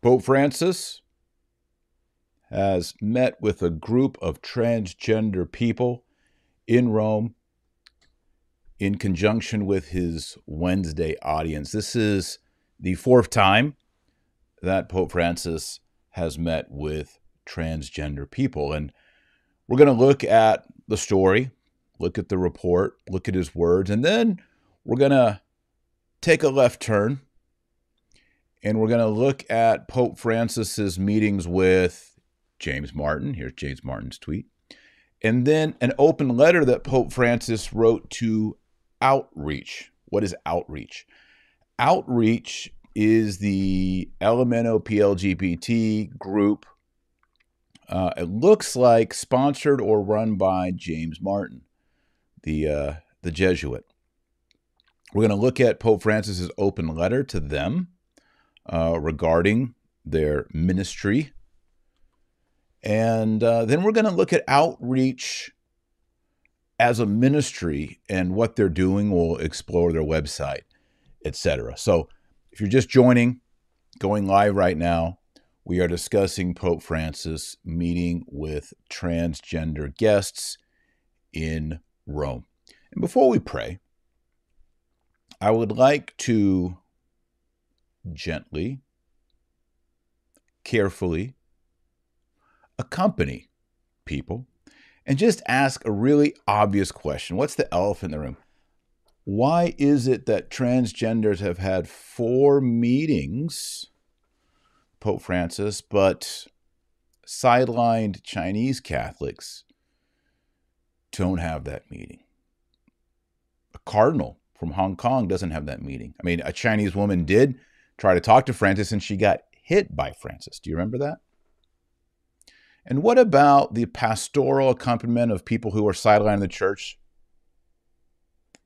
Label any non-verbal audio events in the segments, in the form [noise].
Pope Francis has met with a group of transgender people in Rome in conjunction with his Wednesday audience. This is the fourth time that Pope Francis has met with transgender people. And we're going to look at the story, look at the report, look at his words, and then we're going to take a left turn and we're going to look at Pope Francis's meetings with James Martin. Here's James Martin's tweet. And then an open letter that Pope Francis wrote to Outreach. What is Outreach? Outreach is the Elemento PLGBT group. Uh, it looks like sponsored or run by James Martin, the uh, the Jesuit. We're going to look at Pope Francis's open letter to them uh, regarding their ministry. And uh, then we're going to look at outreach as a ministry and what they're doing. We'll explore their website, etc. So if you're just joining, going live right now, we are discussing Pope Francis meeting with transgender guests in Rome. And before we pray, I would like to gently, carefully accompany people and just ask a really obvious question. What's the elephant in the room? Why is it that transgenders have had four meetings, Pope Francis, but sidelined Chinese Catholics don't have that meeting? A cardinal from Hong Kong doesn't have that meeting. I mean, a Chinese woman did try to talk to Francis and she got hit by Francis. Do you remember that? And what about the pastoral accompaniment of people who are sidelined in the church,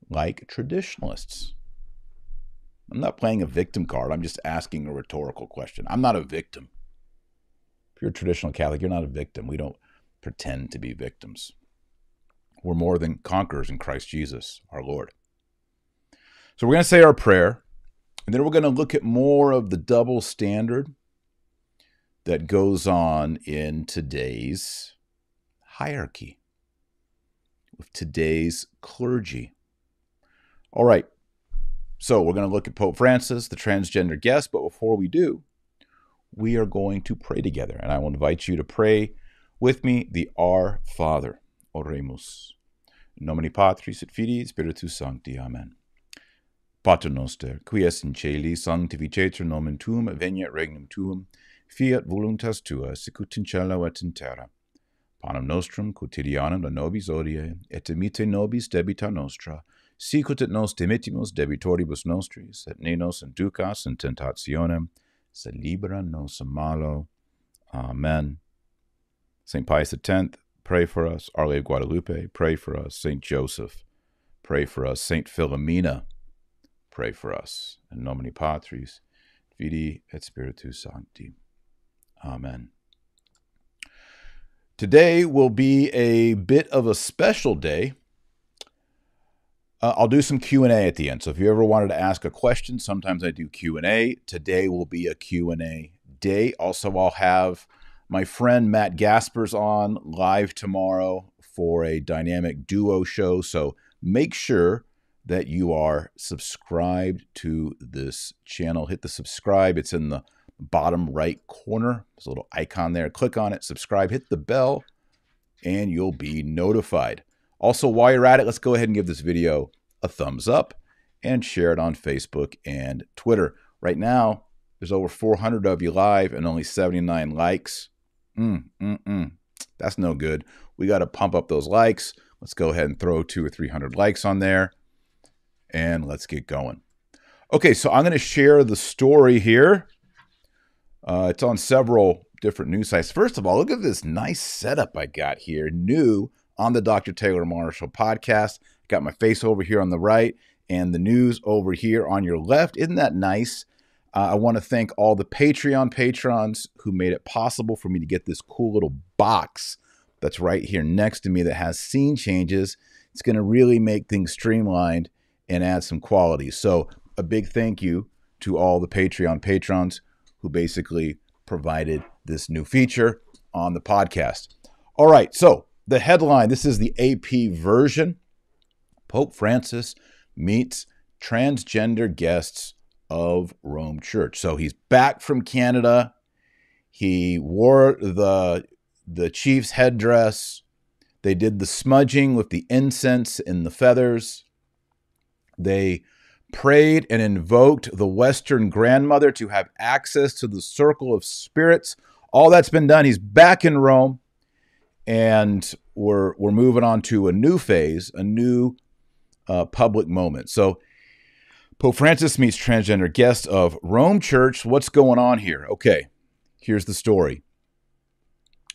like traditionalists? I'm not playing a victim card. I'm just asking a rhetorical question. I'm not a victim. If you're a traditional Catholic, you're not a victim. We don't pretend to be victims. We're more than conquerors in Christ Jesus, our Lord. So we're going to say our prayer. And then we're going to look at more of the double standard that goes on in today's hierarchy, with today's clergy. All right, so we're going to look at Pope Francis, the transgender guest, but before we do, we are going to pray together. And I will invite you to pray with me the Our Father. Oremus. In nomine Patris et Filii Spiritus Sancti. Amen. Pater noster, qui es in celi, sanctificetur nomen tuum, veniat regnum tuum, fiat voluntas tua, sicut in cielo et in terra. Panem nostrum quotidianum da nobis odie, et emite nobis debita nostra, sicut et nos dimittimus debitoribus nostris, et ne nos inducas in tentationem, sed libera nos malo. Amen. St. Pius X, pray for us. Our Lady of Guadalupe, pray for us. St. Joseph, pray for us. St. Philomena, pray for us. In nomine Patris, Filii et Spiritus Sancti. Amen. Today will be a bit of a special day. Uh, I'll do some Q&A at the end. So if you ever wanted to ask a question, sometimes I do Q&A. Today will be a Q&A day. Also, I'll have my friend Matt Gaspers on live tomorrow for a dynamic duo show. So make sure that you are subscribed to this channel. Hit the subscribe, it's in the bottom right corner. There's a little icon there. Click on it, subscribe, hit the bell, and you'll be notified. Also, while you're at it, let's go ahead and give this video a thumbs up and share it on Facebook and Twitter. Right now, there's over 400 of you live and only 79 likes. Mm, mm, mm. That's no good. We got to pump up those likes. Let's go ahead and throw two or 300 likes on there and let's get going. Okay, so I'm going to share the story here. Uh, it's on several different news sites. First of all, look at this nice setup I got here, new on the Dr. Taylor Marshall podcast. Got my face over here on the right and the news over here on your left. Isn't that nice? Uh, I want to thank all the Patreon patrons who made it possible for me to get this cool little box that's right here next to me that has scene changes. It's going to really make things streamlined and add some quality. So, a big thank you to all the Patreon patrons who basically provided this new feature on the podcast. All right, so the headline this is the AP version Pope Francis meets transgender guests of Rome Church. So he's back from Canada. He wore the the chief's headdress. They did the smudging with the incense and the feathers. They prayed and invoked the Western grandmother to have access to the circle of spirits. All that's been done. He's back in Rome, and we're we're moving on to a new phase, a new uh, public moment. So, Pope Francis meets transgender guest of Rome Church. What's going on here? Okay, here's the story.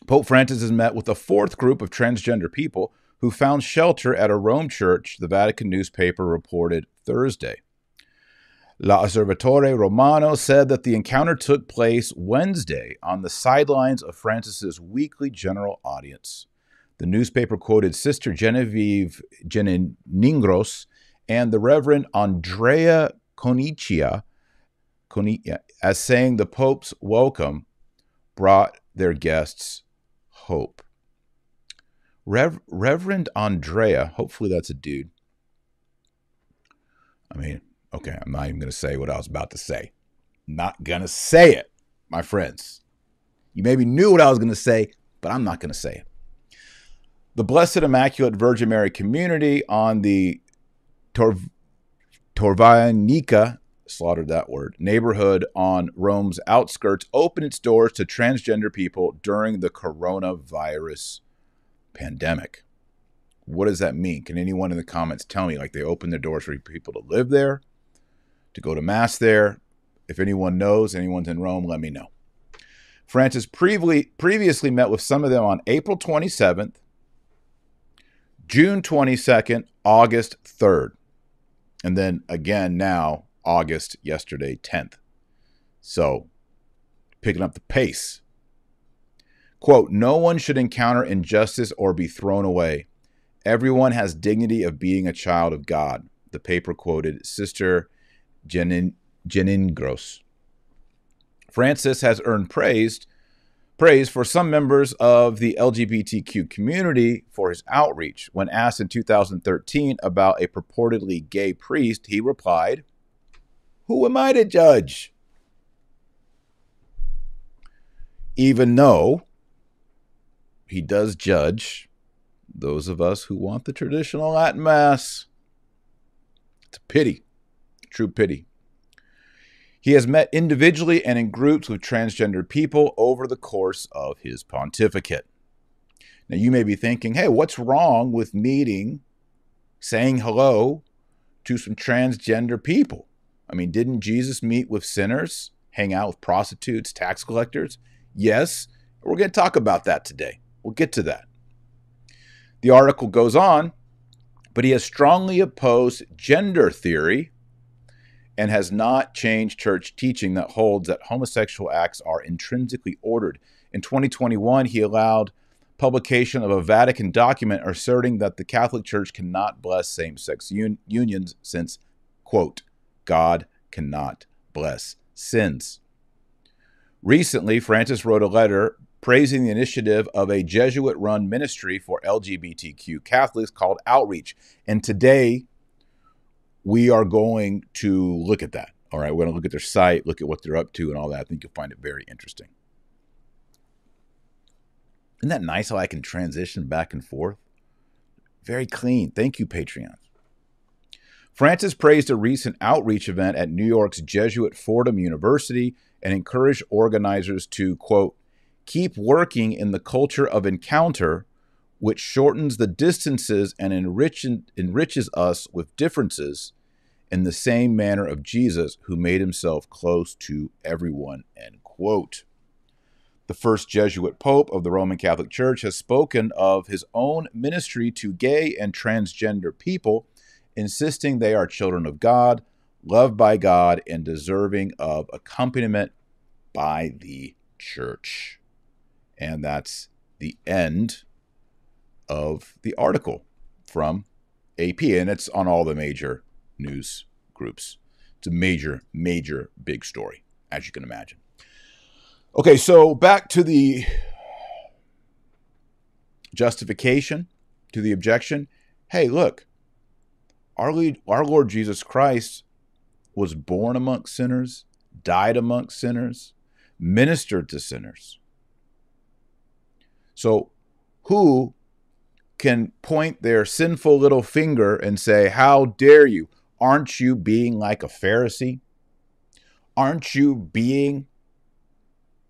Pope Francis has met with a fourth group of transgender people who found shelter at a Rome church, the Vatican newspaper reported Thursday. L'Osservatore Romano said that the encounter took place Wednesday on the sidelines of Francis's weekly general audience. The newspaper quoted Sister Genevieve Jeanningros and the Reverend Andrea Conocchia as saying the Pope's welcome brought their guests hope. Rev- Reverend Andrea, hopefully that's a dude. I mean, okay, I'm not even going to say what I was about to say. Not going to say it, my friends. You maybe knew what I was going to say, but I'm not going to say it. The Blessed Immaculate Virgin Mary community on the Tor- Torvanica slaughtered that word, neighborhood on Rome's outskirts opened its doors to transgender people during the coronavirus pandemic. What does that mean? Can anyone in the comments tell me? Like they opened their doors for people to live there, to go to Mass there? If anyone knows, anyone's in Rome, let me know. Francis previously, previously met with some of them on April 27th, June 22nd, August 3rd, and then again now August, yesterday, 10th. So, picking up the pace. Quote, no one should encounter injustice or be thrown away. Everyone has dignity of being a child of God. The paper quoted Sister Jenin, Gross. Francis has earned praise, praise for some members of the LGBTQ community for his outreach. When asked in 2013 about a purportedly gay priest, he replied, who am I to judge? Even though he does judge those of us who want the traditional Latin Mass. It's a pity, true pity. He has met individually and in groups with transgender people over the course of his pontificate. Now, you may be thinking, hey, what's wrong with meeting, saying hello to some transgender people? I mean, didn't Jesus meet with sinners, hang out with prostitutes, tax collectors? Yes. We're going to talk about that today. We'll get to that. The article goes on, but he has strongly opposed gender theory and has not changed church teaching that holds that homosexual acts are intrinsically ordered. In 2021, he allowed publication of a Vatican document asserting that the Catholic Church cannot bless same sex un- unions since, quote, God cannot bless sins. Recently, Francis wrote a letter praising the initiative of a Jesuit run ministry for LGBTQ Catholics called Outreach. And today, we are going to look at that. All right, we're going to look at their site, look at what they're up to, and all that. I think you'll find it very interesting. Isn't that nice how I can transition back and forth? Very clean. Thank you, Patreon. Francis praised a recent outreach event at New York's Jesuit Fordham University and encouraged organizers to, quote, keep working in the culture of encounter, which shortens the distances and enrich, enriches us with differences in the same manner of Jesus, who made himself close to everyone, end quote. The first Jesuit pope of the Roman Catholic Church has spoken of his own ministry to gay and transgender people insisting they are children of God, loved by God, and deserving of accompaniment by the church. And that's the end of the article from AP. And it's on all the major news groups. It's a major, major, big story, as you can imagine. Okay, so back to the justification, to the objection. Hey, look, our, lead, our Lord Jesus Christ was born amongst sinners, died amongst sinners, ministered to sinners. So, who can point their sinful little finger and say, How dare you? Aren't you being like a Pharisee? Aren't you being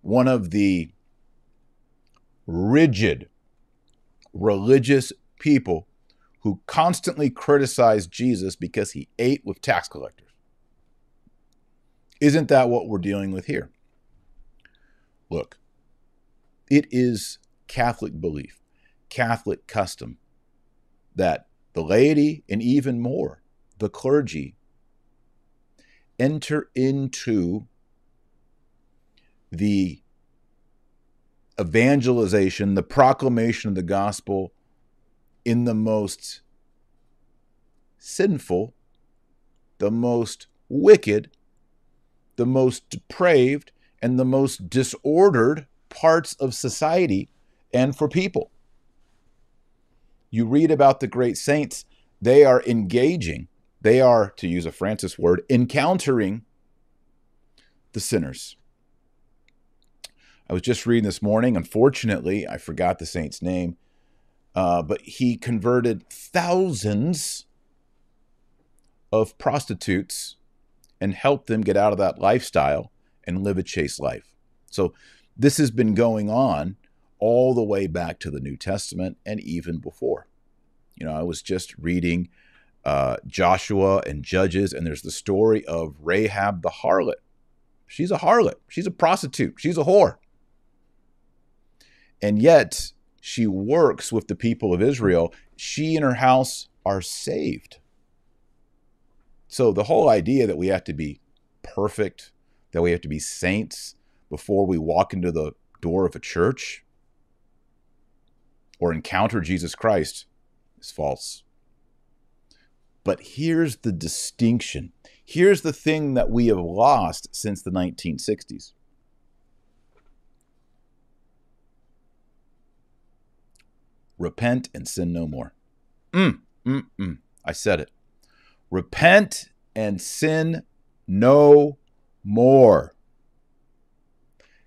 one of the rigid religious people who constantly criticize Jesus because he ate with tax collectors? Isn't that what we're dealing with here? Look, it is Catholic belief, Catholic custom that the laity and even more the clergy enter into the evangelization, the proclamation of the gospel in the most sinful, the most wicked, the most depraved, and the most disordered parts of society and for people. You read about the great saints, they are engaging, they are, to use a Francis word, encountering the sinners. I was just reading this morning. Unfortunately, I forgot the saint's name, uh, but he converted thousands of prostitutes and helped them get out of that lifestyle and live a chaste life. So this has been going on all the way back to the New Testament and even before. You know, I was just reading uh, Joshua and Judges, and there's the story of Rahab the harlot. She's a harlot, she's a prostitute, she's a whore. And yet, she works with the people of Israel. She and her house are saved. So, the whole idea that we have to be perfect, that we have to be saints before we walk into the door of a church or encounter Jesus Christ is false. But here's the distinction. Here's the thing that we have lost since the 1960s. Repent and sin no more. Mm, mm, mm. I said it. Repent and sin no more.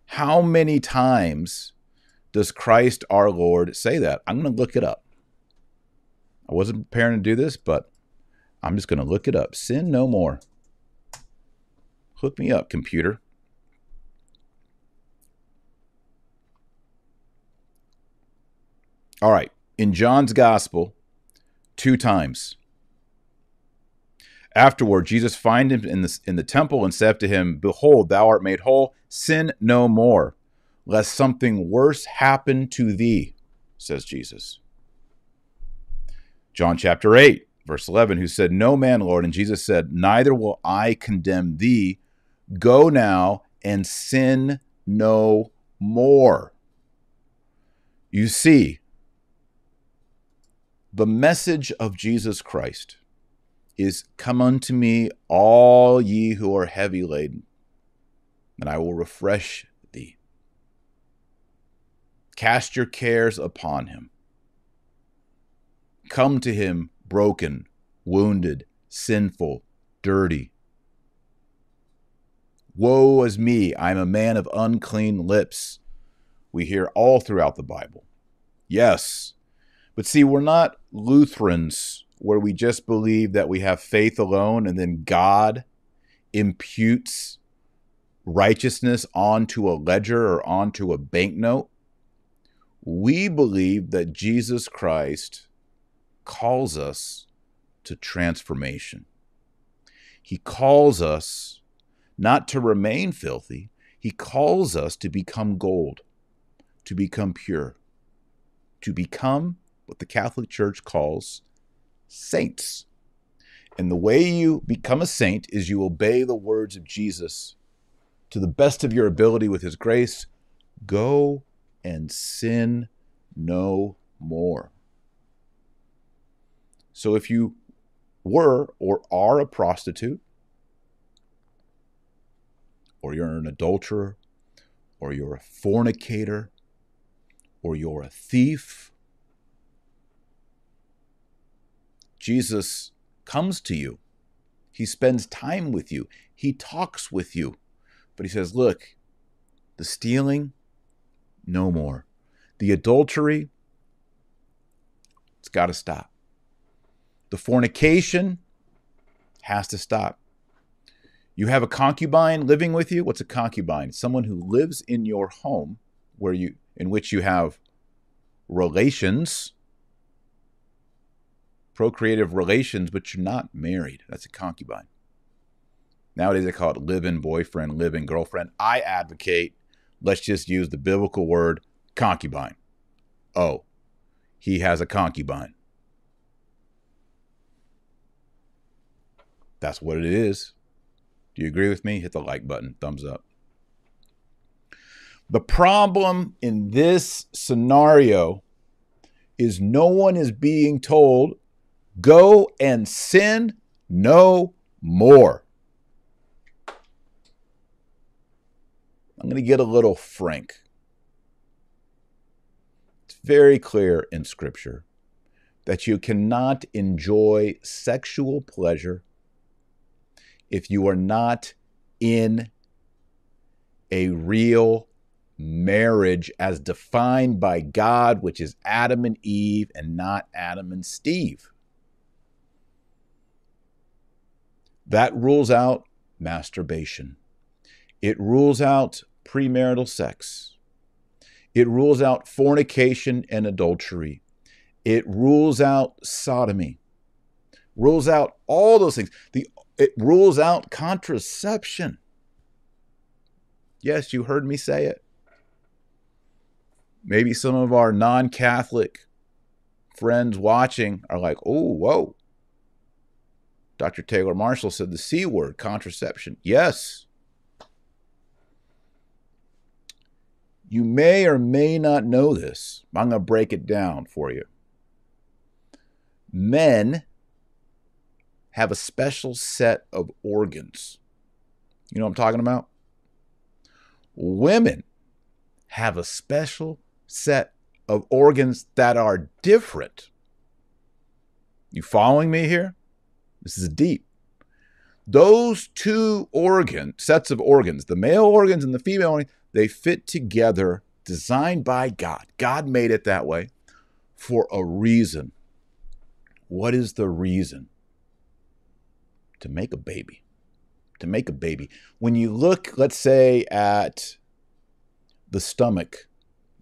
How many times does Christ our Lord say that? I'm going to look it up. I wasn't preparing to do this, but I'm just going to look it up. Sin no more. Hook me up, computer. All right. In John's gospel, two times. Afterward, Jesus find him in the, in the temple and said to him, Behold, thou art made whole. Sin no more, lest something worse happen to thee, says Jesus. John chapter 8, verse 11, who said, No man, Lord. And Jesus said, Neither will I condemn thee. Go now and sin no more. You see, the message of Jesus Christ is Come unto me, all ye who are heavy laden, and I will refresh. Cast your cares upon him come to him broken, wounded, sinful, dirty. Woe is me, I'm a man of unclean lips. We hear all throughout the Bible. Yes, but see, we're not Lutherans where we just believe that we have faith alone and then God imputes righteousness onto a ledger or onto a banknote. We believe that Jesus Christ calls us to transformation. He calls us not to remain filthy, He calls us to become gold, to become pure, to become what the Catholic Church calls saints. And the way you become a saint is you obey the words of Jesus to the best of your ability with His grace. Go and sin no more. So if you were or are a prostitute, or you're an adulterer, or you're a fornicator or you're a thief. Jesus comes to you. He spends time with you. He talks with you. But he says, Look, the stealing, no more. The adultery, it's got to stop. The fornication has to stop. You have a concubine living with you. What's a concubine? Someone who lives in your home where you in which you have relations, procreative relations, but you're not married. That's a concubine. Nowadays they call it live-in boyfriend, live-in girlfriend. I advocate let's just use the biblical word concubine. Oh, he has a concubine. That's what it is. Do you agree with me? Hit the like button, thumbs up. The problem in this scenario is no one is being told, go and sin no more. I'm going to get a little frank. It's very clear in Scripture that you cannot enjoy sexual pleasure if you are not in a real marriage as defined by God, which is Adam and Eve and not Adam and Steve. That rules out masturbation. It rules out premarital sex. It rules out fornication and adultery. It rules out sodomy. Rules out all those things. The it rules out contraception. Yes, you heard me say it. Maybe some of our non Catholic friends watching are like, oh, whoa. Dr. Taylor Marshall said the C word, contraception. Yes. You may or may not know this. I'm going to break it down for you. Men have a special set of organs. You know what I'm talking about? Women have a special set of organs that are different. You following me here? This is deep. Those two organ sets of organs, the male organs and the female organs, they fit together, designed by God. God made it that way for a reason. What is the reason? to make a baby. To make a baby. When you look, let's say, at the stomach,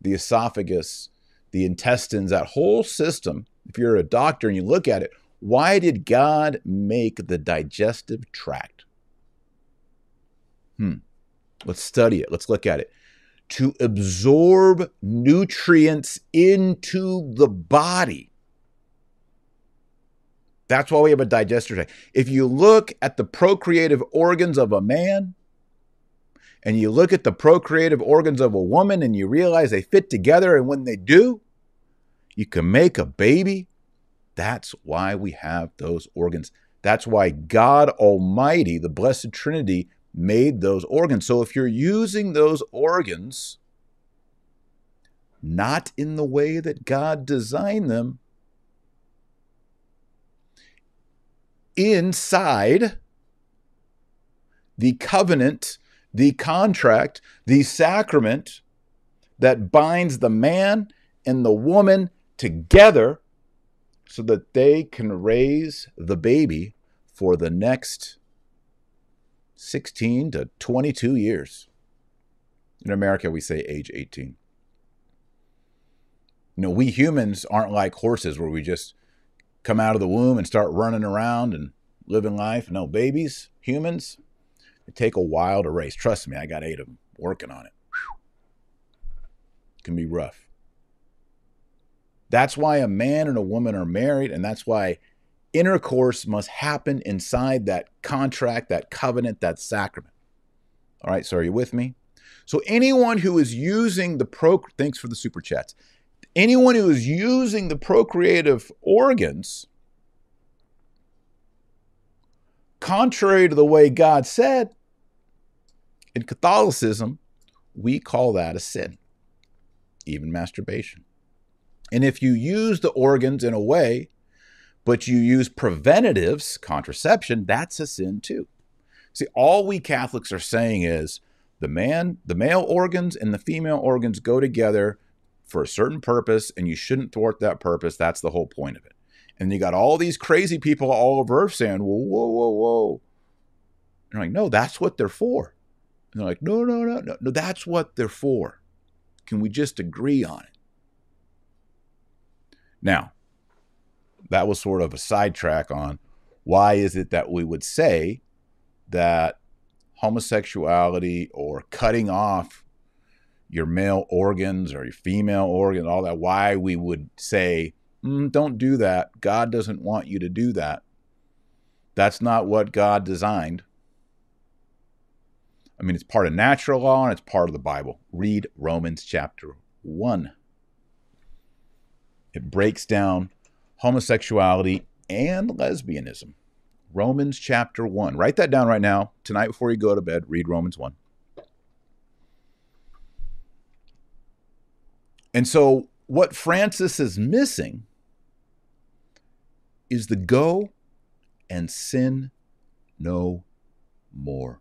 the esophagus, the intestines, that whole system, if you're a doctor and you look at it, why did God make the digestive tract? Hmm. Let's study it. Let's look at it. To absorb nutrients into the body. That's why we have a digestive tract. If you look at the procreative organs of a man and you look at the procreative organs of a woman and you realize they fit together, and when they do, you can make a baby. That's why we have those organs. That's why God Almighty, the Blessed Trinity, made those organs. So if you're using those organs not in the way that God designed them, inside the covenant, the contract, the sacrament that binds the man and the woman together so that they can raise the baby for the next 16 to 22 years. In America, we say age 18. You know, we humans aren't like horses where we just come out of the womb and start running around and living life. No, babies, humans, it take a while to race. Trust me, I got eight of them working on it. It can be rough. That's why a man and a woman are married, and that's why intercourse must happen inside that contract, that covenant, that sacrament. All right, so are you with me? So anyone who is using the pro thanks for the super chats anyone who is using the procreative organs contrary to the way God said in Catholicism, we call that a sin, even masturbation. And if you use the organs in a way, but you use preventatives, contraception, that's a sin too. See, all we Catholics are saying is the man, the male organs and the female organs go together for a certain purpose, and you shouldn't thwart that purpose. That's the whole point of it. And you got all these crazy people all over Earth saying, whoa, whoa, whoa, whoa. And I'm like, no, that's what they're for. And they're like, no, no, no, no, no, that's what they're for. Can we just agree on it? Now, that was sort of a sidetrack on why is it that we would say that homosexuality or cutting off your male organs or your female organs, all that, why we would say, mm, don't do that. God doesn't want you to do that. That's not what God designed. I mean, it's part of natural law and it's part of the Bible. Read Romans chapter 1. It breaks down homosexuality and lesbianism. Romans chapter 1. Write that down right now. Tonight before you go to bed, read Romans 1. And so, what Francis is missing is the go and sin no more.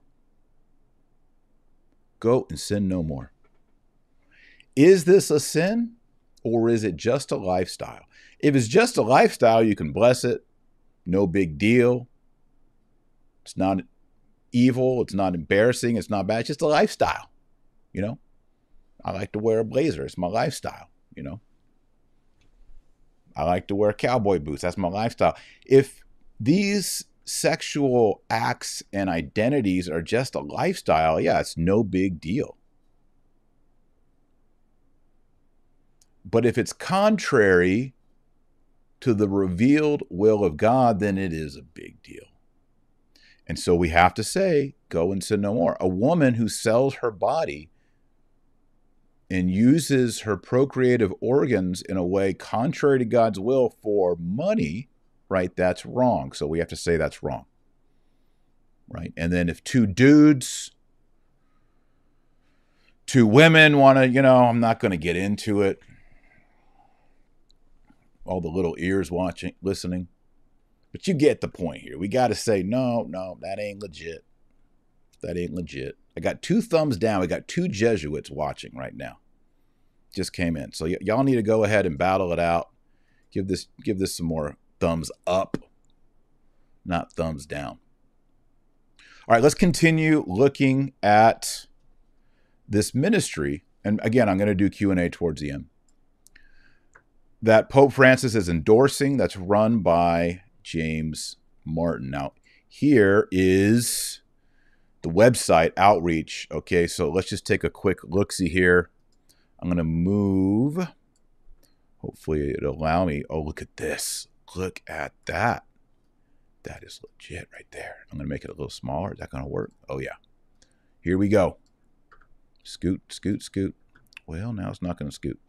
Go and sin no more. Is this a sin or is it just a lifestyle? If it's just a lifestyle, you can bless it. No big deal. It's not evil. It's not embarrassing. It's not bad. It's just a lifestyle. You know, I like to wear a blazer. It's my lifestyle. You know, I like to wear cowboy boots. That's my lifestyle. If these sexual acts and identities are just a lifestyle, yeah, it's no big deal. But if it's contrary to the revealed will of God, then it is a big deal. And so we have to say, go and sin no more. A woman who sells her body and uses her procreative organs in a way contrary to God's will for money, right? That's wrong. So we have to say that's wrong. Right? And then if two dudes, two women want to, you know, I'm not going to get into it all the little ears watching, listening. But you get the point here. We got to say, no, no, that ain't legit. That ain't legit. I got two thumbs down. We got two Jesuits watching right now. Just came in. So y- y'all need to go ahead and battle it out. Give this give this some more thumbs up, not thumbs down. All right, let's continue looking at this ministry. And again, I'm going to do Q&A towards the end that Pope Francis is endorsing that's run by James Martin. Now, here is the website outreach. Okay, so let's just take a quick look see here. I'm going to move. Hopefully, it'll allow me. Oh, look at this. Look at that. That is legit right there. I'm going to make it a little smaller. Is that going to work? Oh, yeah. Here we go. Scoot, scoot, scoot. Well, now it's not going to scoot.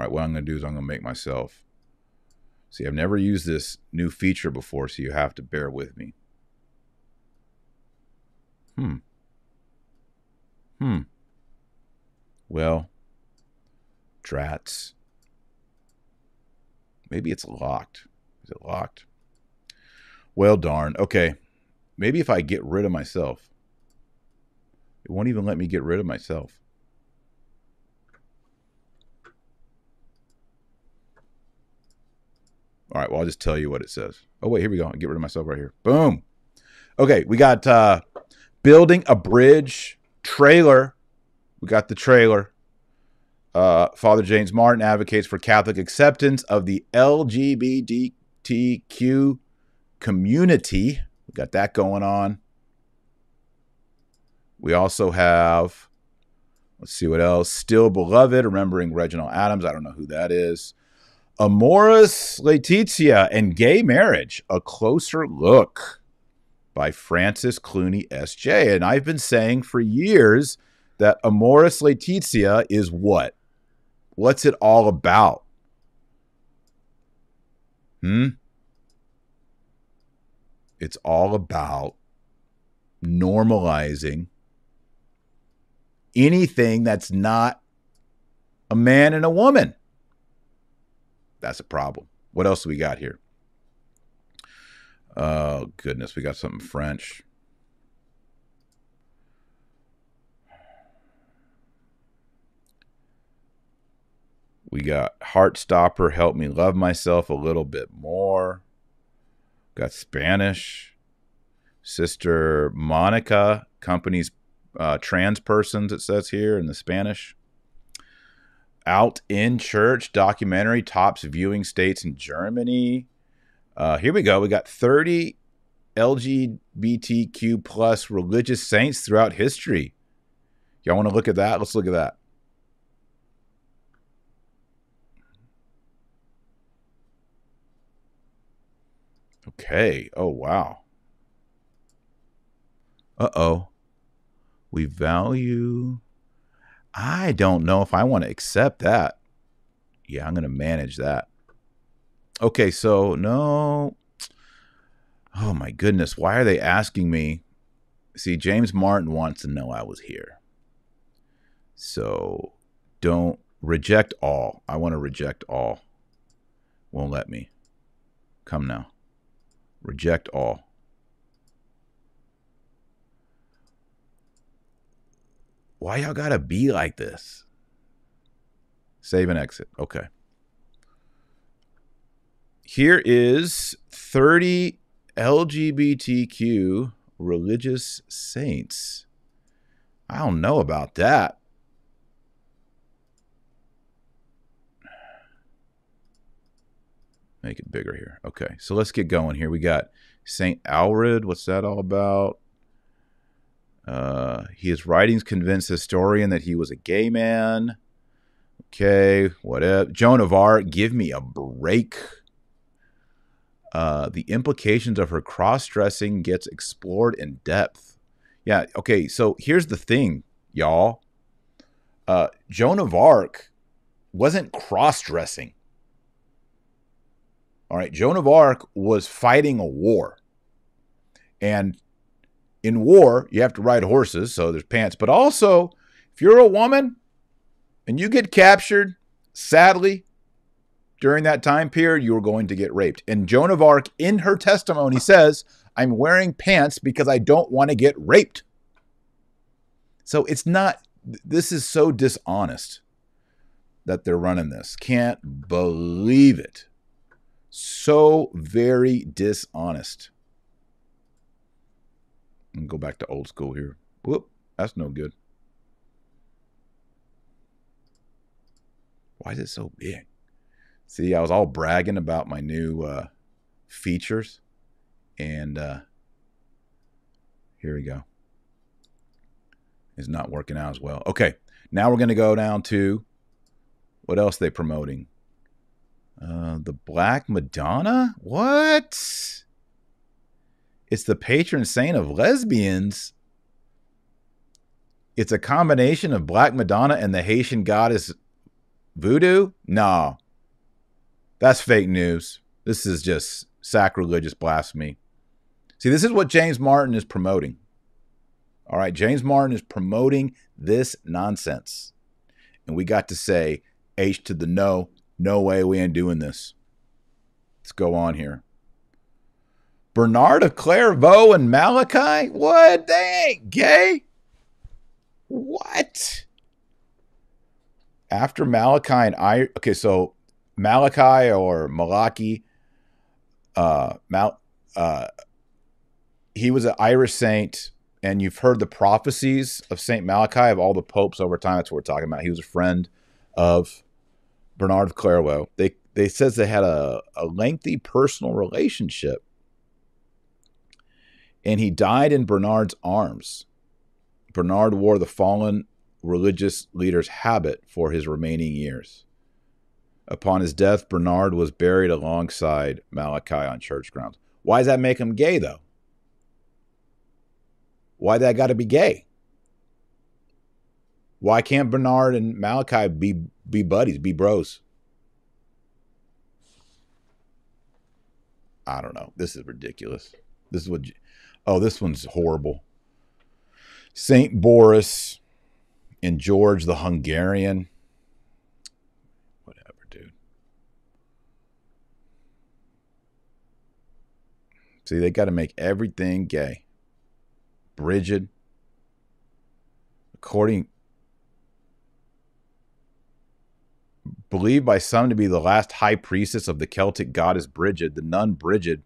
All right, what I'm going to do is I'm going to make myself. See, I've never used this new feature before, so you have to bear with me. Hmm. Hmm. Well, drats. Maybe it's locked. Is it locked? Well, darn. Okay. Maybe if I get rid of myself, it won't even let me get rid of myself. All right, well, I'll just tell you what it says. Oh, wait, here we go. I'll get rid of myself right here. Boom. Okay, we got uh, building a bridge trailer. We got the trailer. Uh, Father James Martin advocates for Catholic acceptance of the LGBTQ community. We got that going on. We also have, let's see what else. Still Beloved, remembering Reginald Adams. I don't know who that is. Amoris Laetitia and Gay Marriage, a closer look by Francis Clooney SJ. And I've been saying for years that Amoris Laetitia is what? What's it all about? Hmm? It's all about normalizing anything that's not a man and a woman. That's a problem. What else do we got here? Oh, goodness. We got something French. We got Heartstopper, Help Me Love Myself a Little Bit More. Got Spanish. Sister Monica, company's uh, trans persons, it says here in the Spanish. Out in Church documentary tops viewing states in Germany. Uh, here we go. We got 30 LGBTQ plus religious saints throughout history. Y'all want to look at that? Let's look at that. Okay. Oh, wow. Uh oh. We value. I don't know if I want to accept that. Yeah, I'm going to manage that. Okay, so no. Oh my goodness. Why are they asking me? See, James Martin wants to know I was here. So don't reject all. I want to reject all. Won't let me. Come now. Reject all. Why y'all gotta be like this? Save and exit. Okay. Here is 30 LGBTQ religious saints. I don't know about that. Make it bigger here. Okay, so let's get going here. We got St. Aelred. What's that all about? Uh, his writings convinced historian that he was a gay man. Okay, whatever. Joan of Arc, give me a break. Uh, the implications of her cross dressing gets explored in depth. Yeah, okay, so here's the thing, y'all. Uh, Joan of Arc wasn't cross dressing. All right, Joan of Arc was fighting a war. And in war, you have to ride horses, so there's pants. But also, if you're a woman and you get captured, sadly, during that time period, you are going to get raped. And Joan of Arc, in her testimony, says, I'm wearing pants because I don't want to get raped. So it's not, this is so dishonest that they're running this. Can't believe it so very dishonest. And go back to old school here. Whoop, that's no good. Why is it so big? See, I was all bragging about my new uh, features, and uh, here we go. It's not working out as well. Okay, now we're going to go down to what else they promoting. Uh, the Black Madonna? What? It's the patron saint of lesbians. It's a combination of Black Madonna and the Haitian goddess Voodoo? No. That's fake news. This is just sacrilegious blasphemy. See, this is what James Martin is promoting. All right, James Martin is promoting this nonsense. And we got to say H to the no, no way we ain't doing this. Let's go on here. Bernard of Clairvaux and Malachi? What? They ain't gay. What? After Malachi and I, okay, so Malachi or Malachi, uh, Mal, uh, he was an Irish saint, and you've heard the prophecies of Saint Malachi of all the popes over time. That's what we're talking about. He was a friend of Bernard of Clairvaux. They they says they had a, a lengthy personal relationship. And he died in Bernard's arms. Bernard wore the fallen religious leader's habit for his remaining years. Upon his death, Bernard was buried alongside Malachi on church grounds. Why does that make him gay, though? Why that got to be gay? Why can't Bernard and Malachi be be buddies, be bros? I don't know. This is ridiculous. This is what. Oh, this one's horrible. Saint Boris and George the Hungarian. Whatever, dude. See, they got to make everything gay. Bridget, according believed by some to be the last high priestess of the Celtic goddess Bridget, the nun Bridget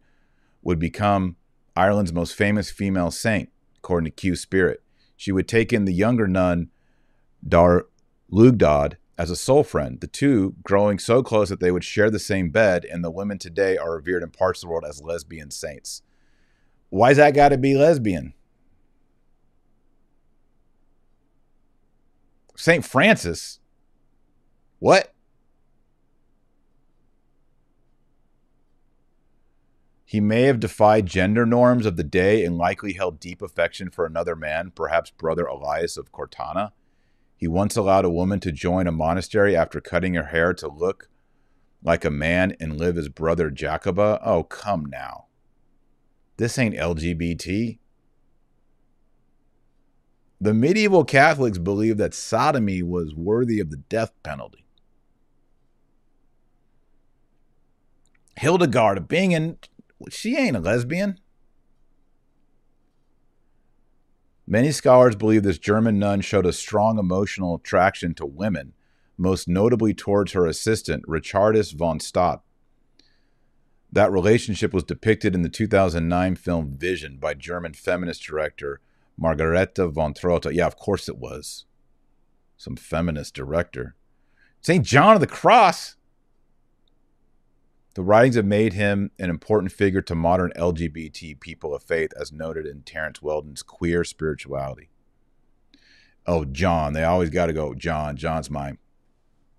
would become Ireland's most famous female saint, according to Q Spirit. She would take in the younger nun Dar Lugdad as a soul friend, the two growing so close that they would share the same bed, and the women today are revered in parts of the world as lesbian saints. Why's that got to be lesbian? St. Francis? What? He may have defied gender norms of the day and likely held deep affection for another man, perhaps brother Elias of Cortona. He once allowed a woman to join a monastery after cutting her hair to look like a man and live as brother Jacoba. Oh, come now. This ain't LGBT. The medieval Catholics believed that sodomy was worthy of the death penalty. Hildegard of Bingen, she ain't a lesbian. Many scholars believe this German nun showed a strong emotional attraction to women, most notably towards her assistant, Richardis von Stade. That relationship was depicted in the 2009 film Vision by German feminist director Margarethe von Trotta. Yeah, of course it was. Some feminist director. St. John of the Cross. The writings have made him an important figure to modern LGBT people of faith, as noted in Terence Weldon's Queer Spirituality. Oh, John. They always got to go, John. John's my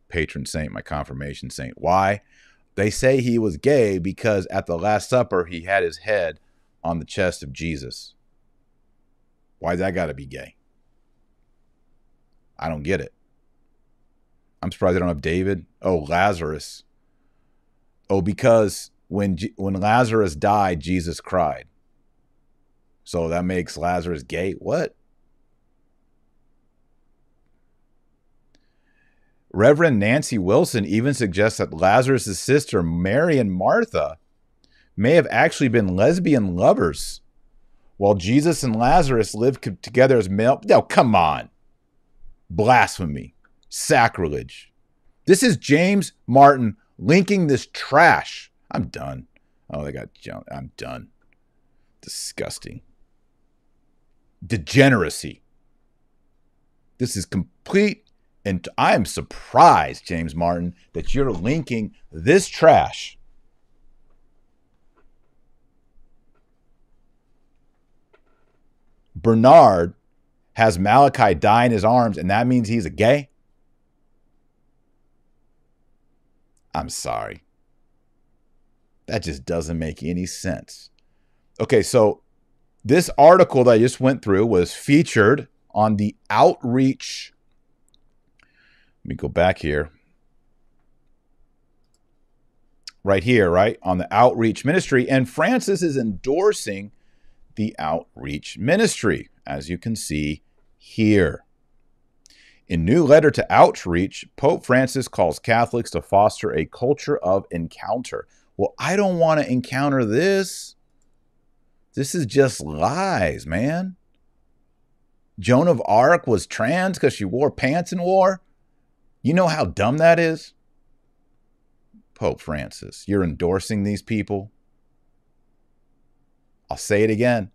patron saint, my confirmation saint. Why? They say he was gay because at the Last Supper he had his head on the chest of Jesus. Why that got to be gay? I don't get it. I'm surprised they don't have David. Oh, Lazarus. Oh, because when when Lazarus died, Jesus cried. So that makes Lazarus gay. What? Reverend Nancy Wilson even suggests that Lazarus' sister, Mary and Martha, may have actually been lesbian lovers while Jesus and Lazarus lived together as male. No, come on. Blasphemy. Sacrilege. This is James Martin linking this trash. I'm done. Oh, they got junk. I'm done. Disgusting. Degeneracy. This is complete. And I am surprised, James Martin, that you're linking this trash. Bernard has Malachi die in his arms, and that means he's a gay? I'm sorry. That just doesn't make any sense. Okay, so this article that I just went through was featured on the Outreach. Let me go back here. Right here, right? On the Outreach Ministry. And Francis is endorsing the Outreach Ministry, as you can see here. In new letter to Outreach, Pope Francis calls Catholics to foster a culture of encounter. Well, I don't want to encounter this. This is just lies, man. Joan of Arc was trans because she wore pants in war. You know how dumb that is? Pope Francis, you're endorsing these people. I'll say it again.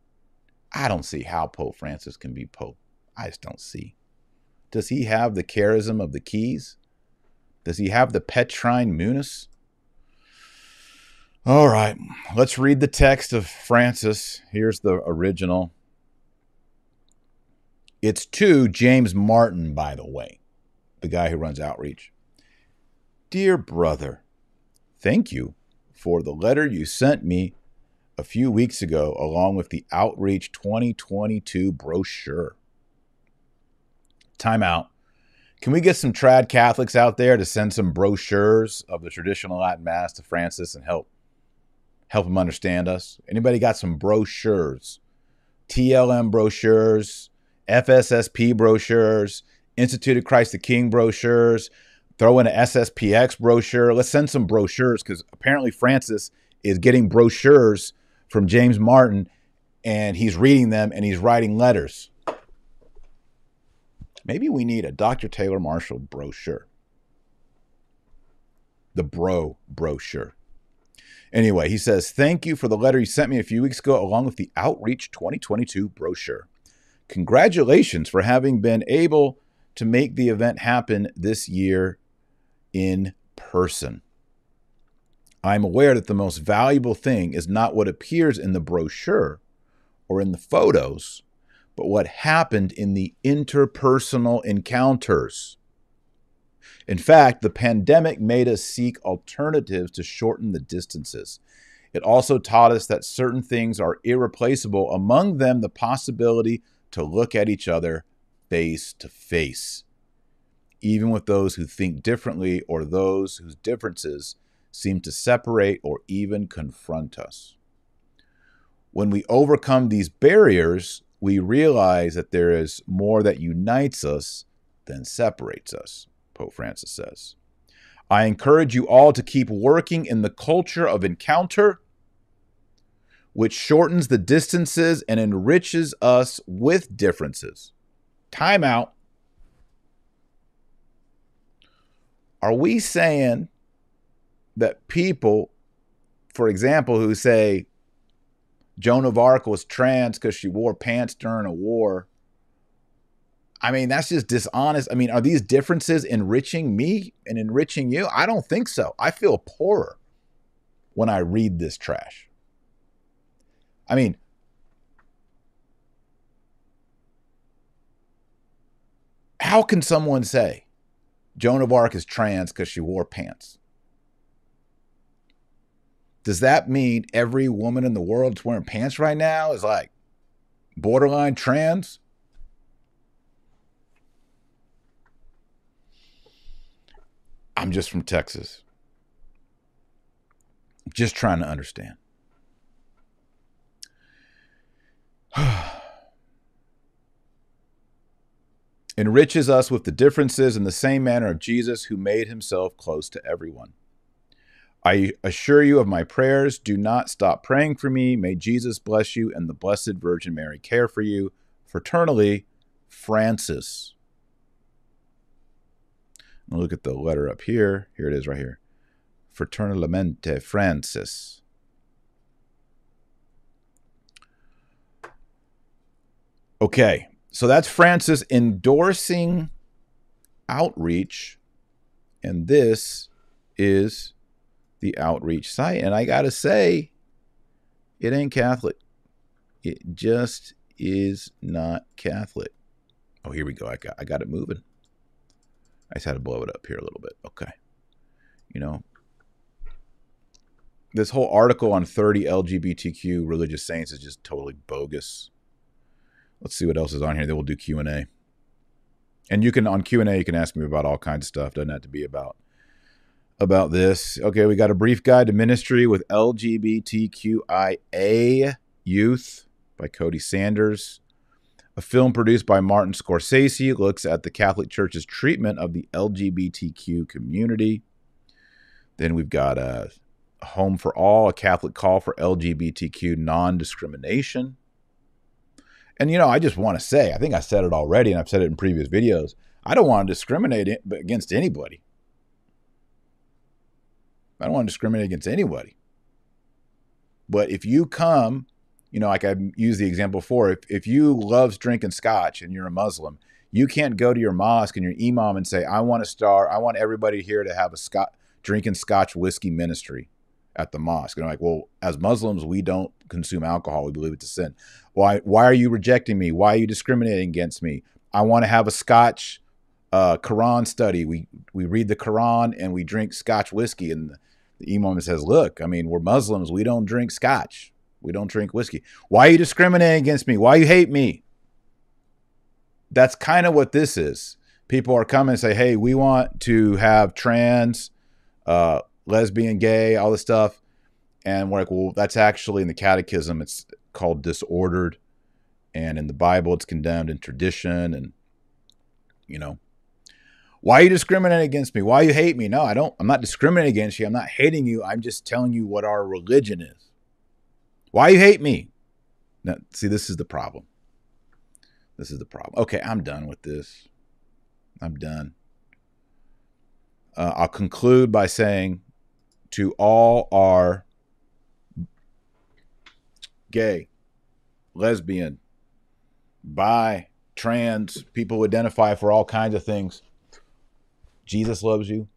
I don't see how Pope Francis can be Pope. I just don't see. Does he have the charism of the keys? Does he have the Petrine Munus? All right, let's read the text of Francis. Here's the original. It's to James Martin, by the way, the guy who runs Outreach. Dear brother, thank you for the letter you sent me a few weeks ago, along with the Outreach 2022 brochure time out. Can we get some trad Catholics out there to send some brochures of the traditional Latin Mass to Francis and help help him understand us? Anybody got some brochures? TLM brochures, FSSP brochures, Institute of Christ the King brochures, throw in an SSPX brochure. Let's send some brochures because apparently Francis is getting brochures from James Martin and he's reading them and he's writing letters. Maybe we need a Dr. Taylor Marshall brochure. The bro brochure. Anyway, he says, Thank you for the letter you sent me a few weeks ago, along with the Outreach 2022 brochure. Congratulations for having been able to make the event happen this year in person. I'm aware that the most valuable thing is not what appears in the brochure or in the photos, but what happened in the interpersonal encounters. In fact, the pandemic made us seek alternatives to shorten the distances. It also taught us that certain things are irreplaceable, among them, the possibility to look at each other face to face, even with those who think differently or those whose differences seem to separate or even confront us. When we overcome these barriers, we realize that there is more that unites us than separates us, Pope Francis says. I encourage you all to keep working in the culture of encounter, which shortens the distances and enriches us with differences. Time out. Are we saying that people, for example, who say Joan of Arc was trans because she wore pants during a war. I mean, that's just dishonest. I mean, are these differences enriching me and enriching you? I don't think so. I feel poorer when I read this trash. I mean, how can someone say Joan of Arc is trans because she wore pants? Does that mean every woman in the world that's wearing pants right now is like borderline trans? I'm just from Texas. Just trying to understand. [sighs] Enriches us with the differences in the same manner of Jesus, who made himself close to everyone. I assure you of my prayers. Do not stop praying for me. May Jesus bless you and the Blessed Virgin Mary care for you. Fraternally, Francis. look at the letter up here. Here it is right here. Fraternalmente Francis. Okay, so that's Francis endorsing outreach. And this is the outreach site. And I got to say, it ain't Catholic. It just is not Catholic. Oh, here we go. I got, I got it moving. I just had to blow it up here a little bit. Okay. You know, this whole article on 30 LGBTQ religious saints is just totally bogus. Let's see what else is on here. Then we'll do Q&A. And you can, on Q&A, you can ask me about all kinds of stuff. Doesn't have to be about about this. Okay, we got a brief guide to ministry with LGBTQIA youth by Cody Sanders. A film produced by Martin Scorsese looks at the Catholic Church's treatment of the LGBTQ community. Then we've got a Home for All, a Catholic call for LGBTQ non discrimination. And, you know, I just want to say, I think I said it already, and I've said it in previous videos. I don't want to discriminate against anybody. I don't want to discriminate against anybody. But if you come, you know, like I used the example before, if, if you loves drinking scotch and you're a Muslim, you can't go to your mosque and your imam and say, I want to start, I want everybody here to have a scotch drinking scotch whiskey ministry at the mosque. And I'm like, well, as Muslims, we don't consume alcohol. We believe it's a sin. Why why are you rejecting me? Why are you discriminating against me? I want to have a scotch uh, Quran study. We we read the Quran and we drink scotch whiskey and the imam says, Look, I mean, we're Muslims. We don't drink scotch. We don't drink whiskey. Why are you discriminating against me? Why you hate me? That's kind of what this is. People are coming and say, Hey, we want to have trans, uh, lesbian, gay, all this stuff. And we're like, Well, that's actually in the catechism. It's called disordered. And in the Bible, it's condemned in tradition. And, you know, why are you discriminating against me? Why you hate me? No, I don't. I'm not discriminating against you. I'm not hating you. I'm just telling you what our religion is. Why you hate me? Now, see, this is the problem. This is the problem. Okay, I'm done with this. I'm done. Uh, I'll conclude by saying to all our gay, lesbian, bi, trans people who identify for all kinds of things, Jesus loves you.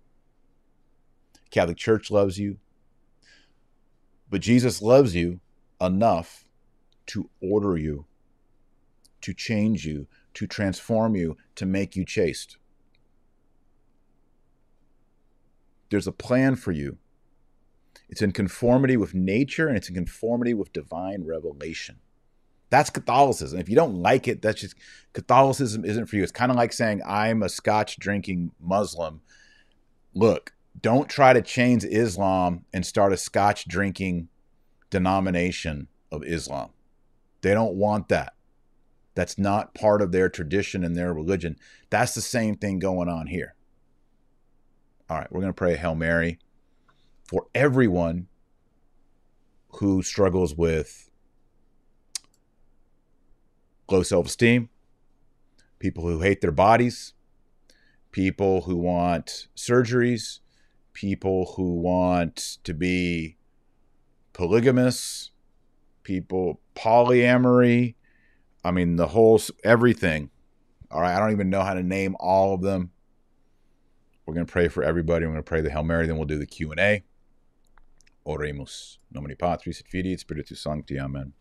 Catholic Church loves you. But Jesus loves you enough to order you, to change you, to transform you, to make you chaste. There's a plan for you. It's in conformity with nature and it's in conformity with divine revelation. That's Catholicism. If you don't like it, that's just Catholicism isn't for you. It's kind of like saying, I'm a scotch drinking Muslim. Look, don't try to change Islam and start a scotch drinking denomination of Islam. They don't want that. That's not part of their tradition and their religion. That's the same thing going on here. All right, we're going to pray Hail Mary for everyone who struggles with low self esteem, people who hate their bodies, people who want surgeries, people who want to be polygamous, people, polyamory. I mean, the whole, everything. All right. I don't even know how to name all of them. We're going to pray for everybody. We're going to pray the Hail Mary. Then we'll do the Q&A. Oremus. Nomini Patris et Filii et Spiritus Sancti. Amen.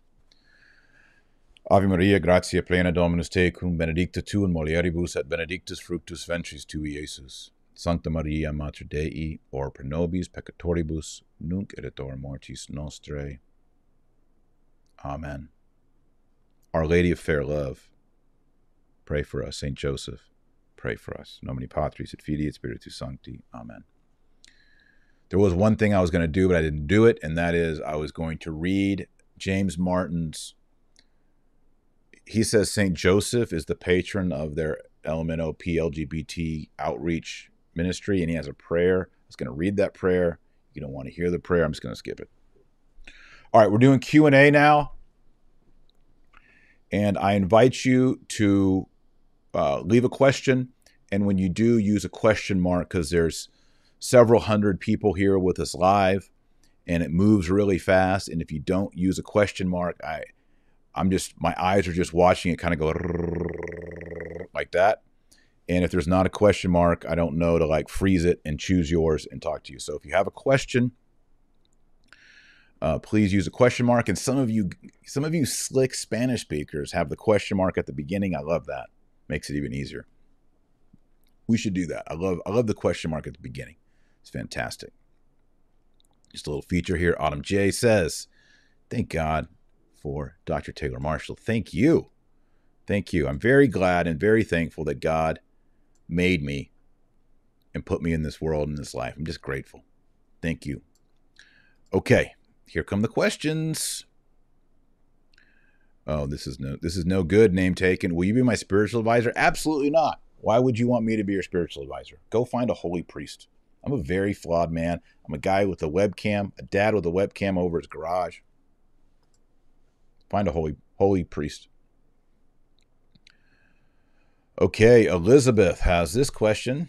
Ave Maria, gratia plena Dominus tecum, benedicta tu in mulieribus et benedictus fructus ventris tui, Iesus. Sancta Maria, Mater Dei, ora pro nobis peccatoribus, nunc et et mortis nostrae. Amen. Our Lady of Fair Love, pray for us. Saint Joseph, pray for us. Nomini Patris et Filii et Spiritus Sancti. Amen. There was one thing I was going to do, but I didn't do it, and that is I was going to read James Martin's he says St. Joseph is the patron of their LMNOP LGBT outreach ministry, and he has a prayer. I was going to read that prayer. You don't want to hear the prayer. I'm just going to skip it. All right, we're doing Q and A now, and I invite you to uh, leave a question. And when you do, use a question mark because there's several hundred people here with us live, and it moves really fast. And if you don't use a question mark, I I'm just my eyes are just watching it kind of go like that. And if there's not a question mark, I don't know to like freeze it and choose yours and talk to you. So if you have a question, uh, please use a question mark. And some of you, some of you slick Spanish speakers have the question mark at the beginning. I love that. Makes it even easier. We should do that. I love, I love the question mark at the beginning. It's fantastic. Just a little feature here. Autumn J says, "Thank God for Dr. Taylor Marshall. Thank you. Thank you. I'm very glad and very thankful that God made me and put me in this world in this life. I'm just grateful. Thank you. Okay, here come the questions. Oh, this is no this is no good name taken. Will you be my spiritual advisor? Absolutely not. Why would you want me to be your spiritual advisor? Go find a holy priest. I'm a very flawed man. I'm a guy with a webcam, a dad with a webcam over his garage. Find a holy holy priest. Okay, Elizabeth has this question.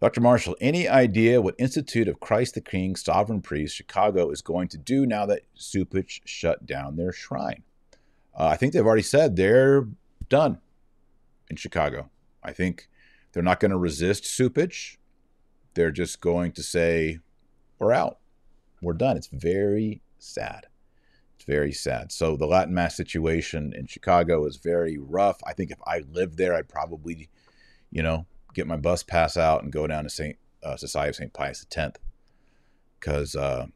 Dr. Marshall, any idea what Institute of Christ the King Sovereign Priest Chicago is going to do now that Cupich shut down their shrine? Uh, I think they've already said they're done in Chicago. I think they're not going to resist Cupich. They're just going to say, we're out. We're done. It's very sad. It's very sad. So the Latin Mass situation in Chicago is very rough. I think if I lived there, I'd probably, you know, get my bus pass out and go down to Saint uh, Society of Saint Pius X, because uh,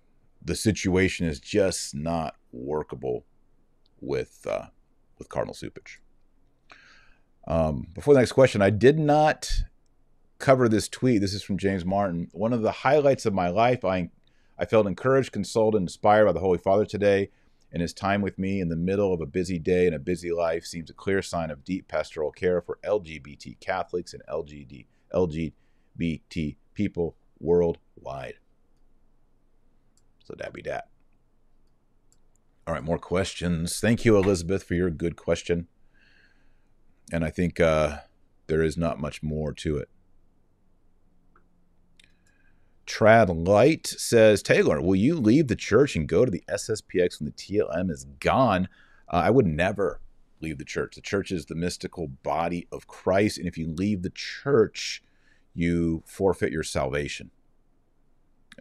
the situation is just not workable with uh, with Cardinal Cupich. Um, before the next question, I did not cover this tweet. This is from James Martin. One of the highlights of my life, I I felt encouraged, consoled, and inspired by the Holy Father today and his time with me in the middle of a busy day and a busy life seems a clear sign of deep pastoral care for LGBT Catholics and LGBT, LGBT people worldwide. So that be that. All right, more questions. Thank you, Elizabeth, for your good question. And I think uh, there is not much more to it. Trad Light says, Taylor, will you leave the church and go to the SSPX when the TLM is gone? Uh, I would never leave the church. The church is the mystical body of Christ. And if you leave the church, you forfeit your salvation.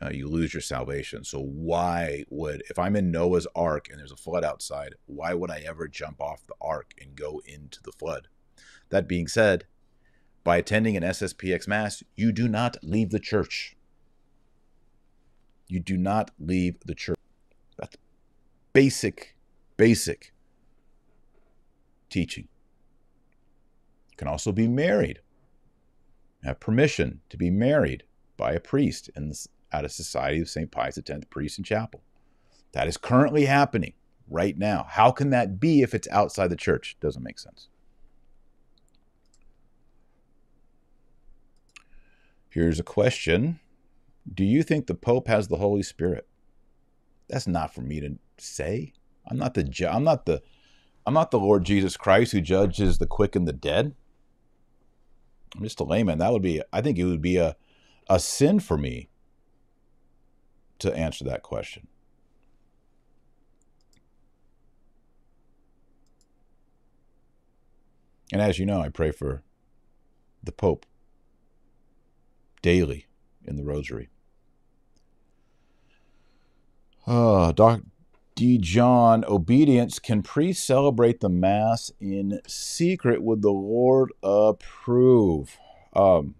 Uh, you lose your salvation. So, why would, if I'm in Noah's ark and there's a flood outside, why would I ever jump off the ark and go into the flood? That being said, by attending an SSPX Mass, you do not leave the church. You do not leave the church. That's basic, basic teaching. You can also be married, have permission to be married by a priest in the, at a Society of St. Pius X priest and chapel. That is currently happening right now. How can that be if it's outside the church? Doesn't make sense. Here's a question do you think the Pope has the Holy Spirit? That's not for me to say. I'm not the ju- I'm not the I'm not the Lord Jesus Christ who judges the quick and the dead. I'm just a layman. That would be I think it would be a a sin for me to answer that question. And as you know, I pray for the Pope daily in the Rosary. Uh, Doc D. John, obedience. Can pre celebrate the Mass in secret? Would the Lord approve? Um,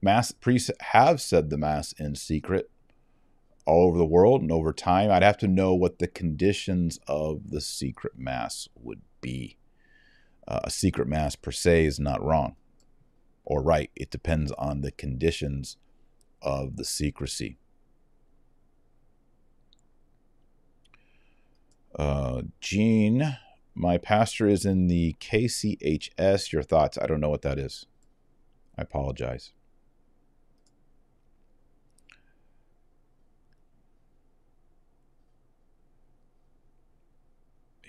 mass priests have said the Mass in secret all over the world and over time. I'd have to know what the conditions of the secret Mass would be. Uh, a secret Mass per se is not wrong or right. It depends on the conditions of the secrecy. Uh, Gene, my pastor is in the KCHS. Your thoughts? I don't know what that is. I apologize.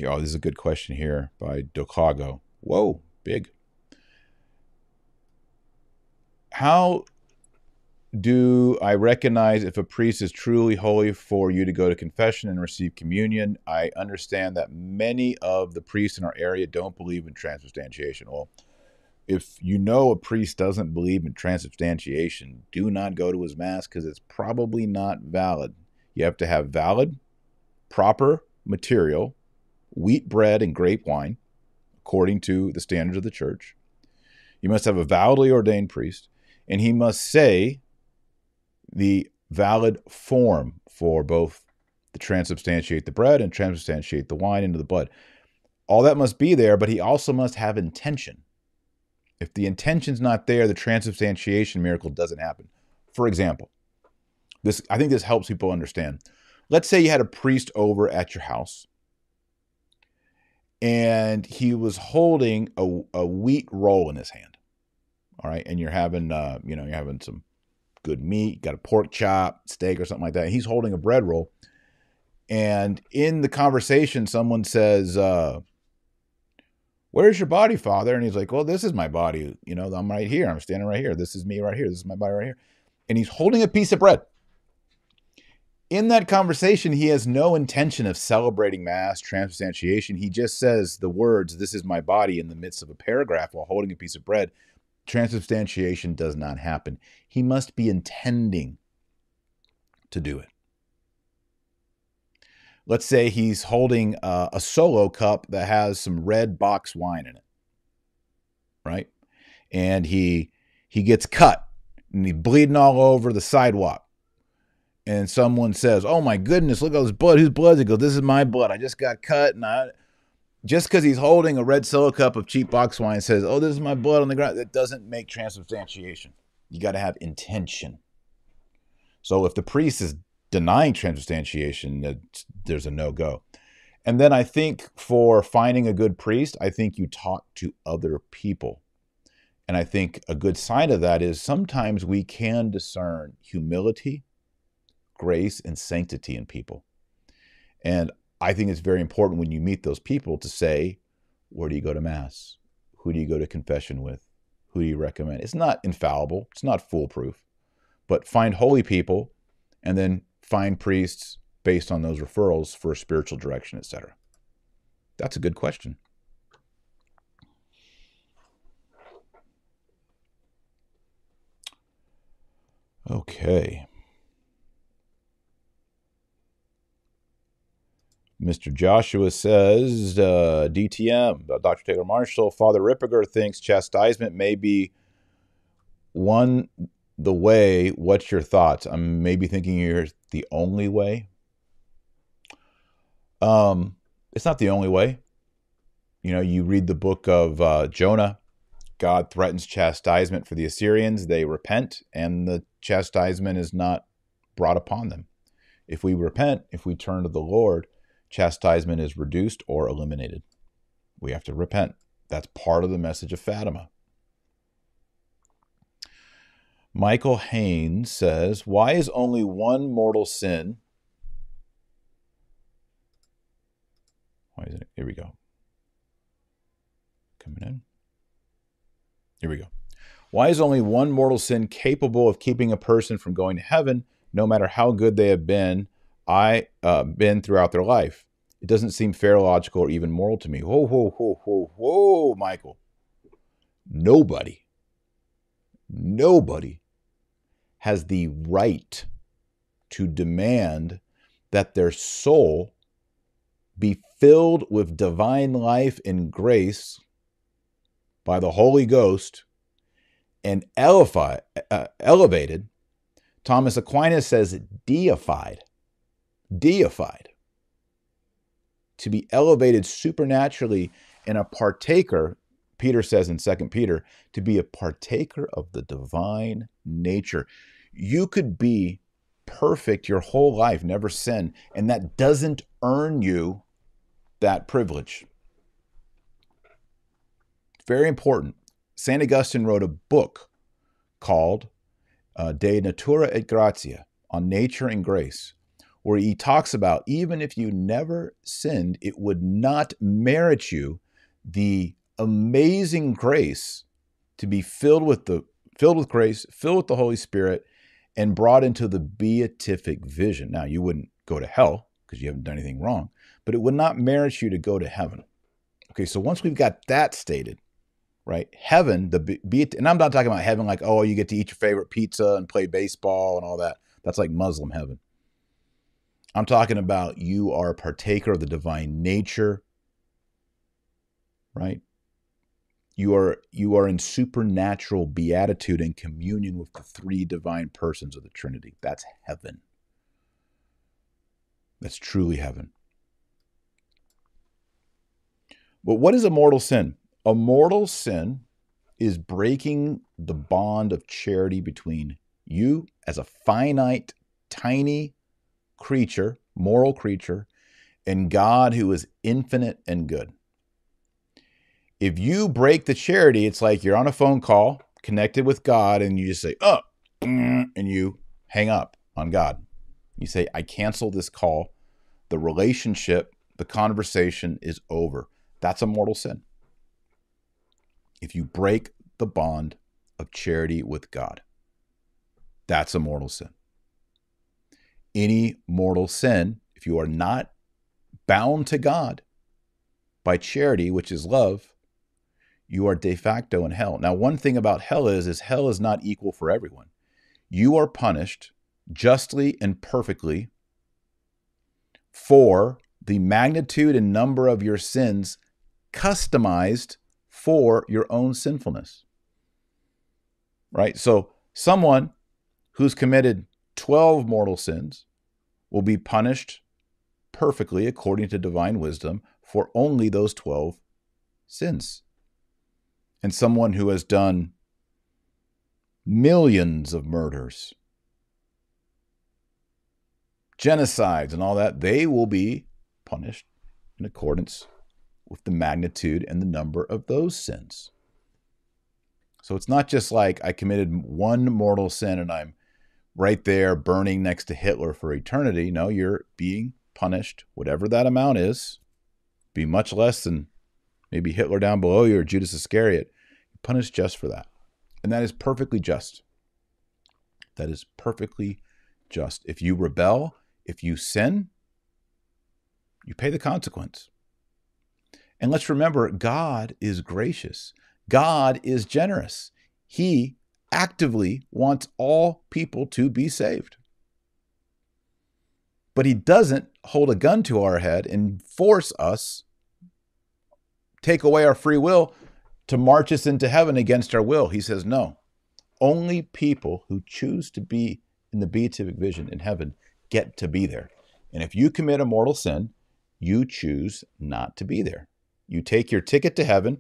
Oh, this is a good question here by Docago. Whoa, big. How do I recognize if a priest is truly holy for you to go to confession and receive communion? I understand that many of the priests in our area don't believe in transubstantiation. Well, if you know a priest doesn't believe in transubstantiation, do not go to his mass because it's probably not valid. You have to have valid, proper material, wheat bread and grape wine, according to the standards of the church. You must have a validly ordained priest, and he must say the valid form for both the transubstantiate the bread and transubstantiate the wine into the blood. All that must be there, but he also must have intention. If the intention's not there, the transubstantiation miracle doesn't happen. For example, this I think this helps people understand. Let's say you had a priest over at your house and he was holding a, a wheat roll in his hand. All right, and you're having uh, you know, you're having some good meat, got a pork chop, steak, or something like that. He's holding a bread roll. And in the conversation, someone says, uh, Where's your body, Father? And he's like, Well, this is my body. You know, I'm right here. I'm standing right here. This is me right here. This is my body right here. And he's holding a piece of bread. In that conversation, he has no intention of celebrating Mass, transubstantiation. He just says the words, This is my body, in the midst of a paragraph while holding a piece of bread transubstantiation does not happen. He must be intending to do it. Let's say he's holding a, a solo cup that has some red box wine in it, right? And he he gets cut and he's bleeding all over the sidewalk. And someone says, "Oh my goodness, look at this blood! Whose blood?" He goes, "This is my blood. I just got cut, and I." just because he's holding a red solo cup of cheap box wine says, "Oh, this is my blood on the ground," that doesn't make transubstantiation. You got to have intention. So if the priest is denying transubstantiation, there's a no go. And then I think for finding a good priest, I think you talk to other people. And I think a good sign of that is sometimes we can discern humility, grace, and sanctity in people. And I think it's very important when you meet those people to say, where do you go to Mass? Who do you go to confession with? Who do you recommend? It's not infallible, it's not foolproof, but find holy people and then find priests based on those referrals for spiritual direction, etc. That's a good question. Okay. Mr. Joshua says, uh, DTM, uh, Dr. Taylor Marshall, Father Ripperger thinks chastisement may be one the way. What's your thoughts? I'm maybe thinking you're the only way. Um, it's not the only way. You know, you read the book of uh, Jonah. God threatens chastisement for the Assyrians. They repent, and the chastisement is not brought upon them. If we repent, if we turn to the Lord, chastisement is reduced or eliminated. We have to repent. That's part of the message of Fatima. Michael Haynes says, Why is only one mortal sin? Why isn't it? Here we go. Coming in. Here we go. Why is only one mortal sin capable of keeping a person from going to heaven, no matter how good they have been? I uh, been throughout their life. It doesn't seem fair, logical, or even moral to me. Whoa, whoa, whoa, whoa, whoa, Michael. Nobody, nobody has the right to demand that their soul be filled with divine life and grace by the Holy Ghost and elevated. Uh, elevated. Thomas Aquinas says deified deified, to be elevated supernaturally and a partaker, Peter says in 2 Peter, to be a partaker of the divine nature. You could be perfect your whole life, never sin, and that doesn't earn you that privilege. Very important. St. Augustine wrote a book called uh, De Natura et Gratia on nature and grace where he talks about even if you never sinned, it would not merit you the amazing grace to be filled with the filled with grace, filled with the Holy Spirit, and brought into the beatific vision. Now you wouldn't go to hell because you haven't done anything wrong, but it would not merit you to go to heaven. Okay, so once we've got that stated, right? Heaven, the be, and I'm not talking about heaven like oh you get to eat your favorite pizza and play baseball and all that. That's like Muslim heaven. I'm talking about you are a partaker of the divine nature, right? You are you are in supernatural beatitude and communion with the three divine persons of the Trinity. That's heaven. That's truly heaven. But what is a mortal sin? A mortal sin is breaking the bond of charity between you as a finite, tiny creature, moral creature, and God who is infinite and good. If you break the charity, it's like you're on a phone call connected with God and you just say, oh, and you hang up on God. You say, I cancel this call. The relationship, the conversation is over. That's a mortal sin. If you break the bond of charity with God, that's a mortal sin any mortal sin, if you are not bound to God by charity, which is love, you are de facto in hell. Now, one thing about hell is, is hell is not equal for everyone. You are punished justly and perfectly for the magnitude and number of your sins customized for your own sinfulness. Right? So, someone who's committed 12 mortal sins will be punished perfectly according to divine wisdom for only those 12 sins. And someone who has done millions of murders, genocides, and all that, they will be punished in accordance with the magnitude and the number of those sins. So it's not just like I committed one mortal sin and I'm right there burning next to Hitler for eternity. No, you're being punished, whatever that amount is, be much less than maybe Hitler down below you or Judas Iscariot. You're punished just for that. And that is perfectly just. That is perfectly just. If you rebel, if you sin, you pay the consequence. And let's remember, God is gracious. God is generous. He actively wants all people to be saved. But he doesn't hold a gun to our head and force us, take away our free will to march us into heaven against our will. He says, no. Only people who choose to be in the beatific vision in heaven get to be there. And if you commit a mortal sin, you choose not to be there. You take your ticket to heaven,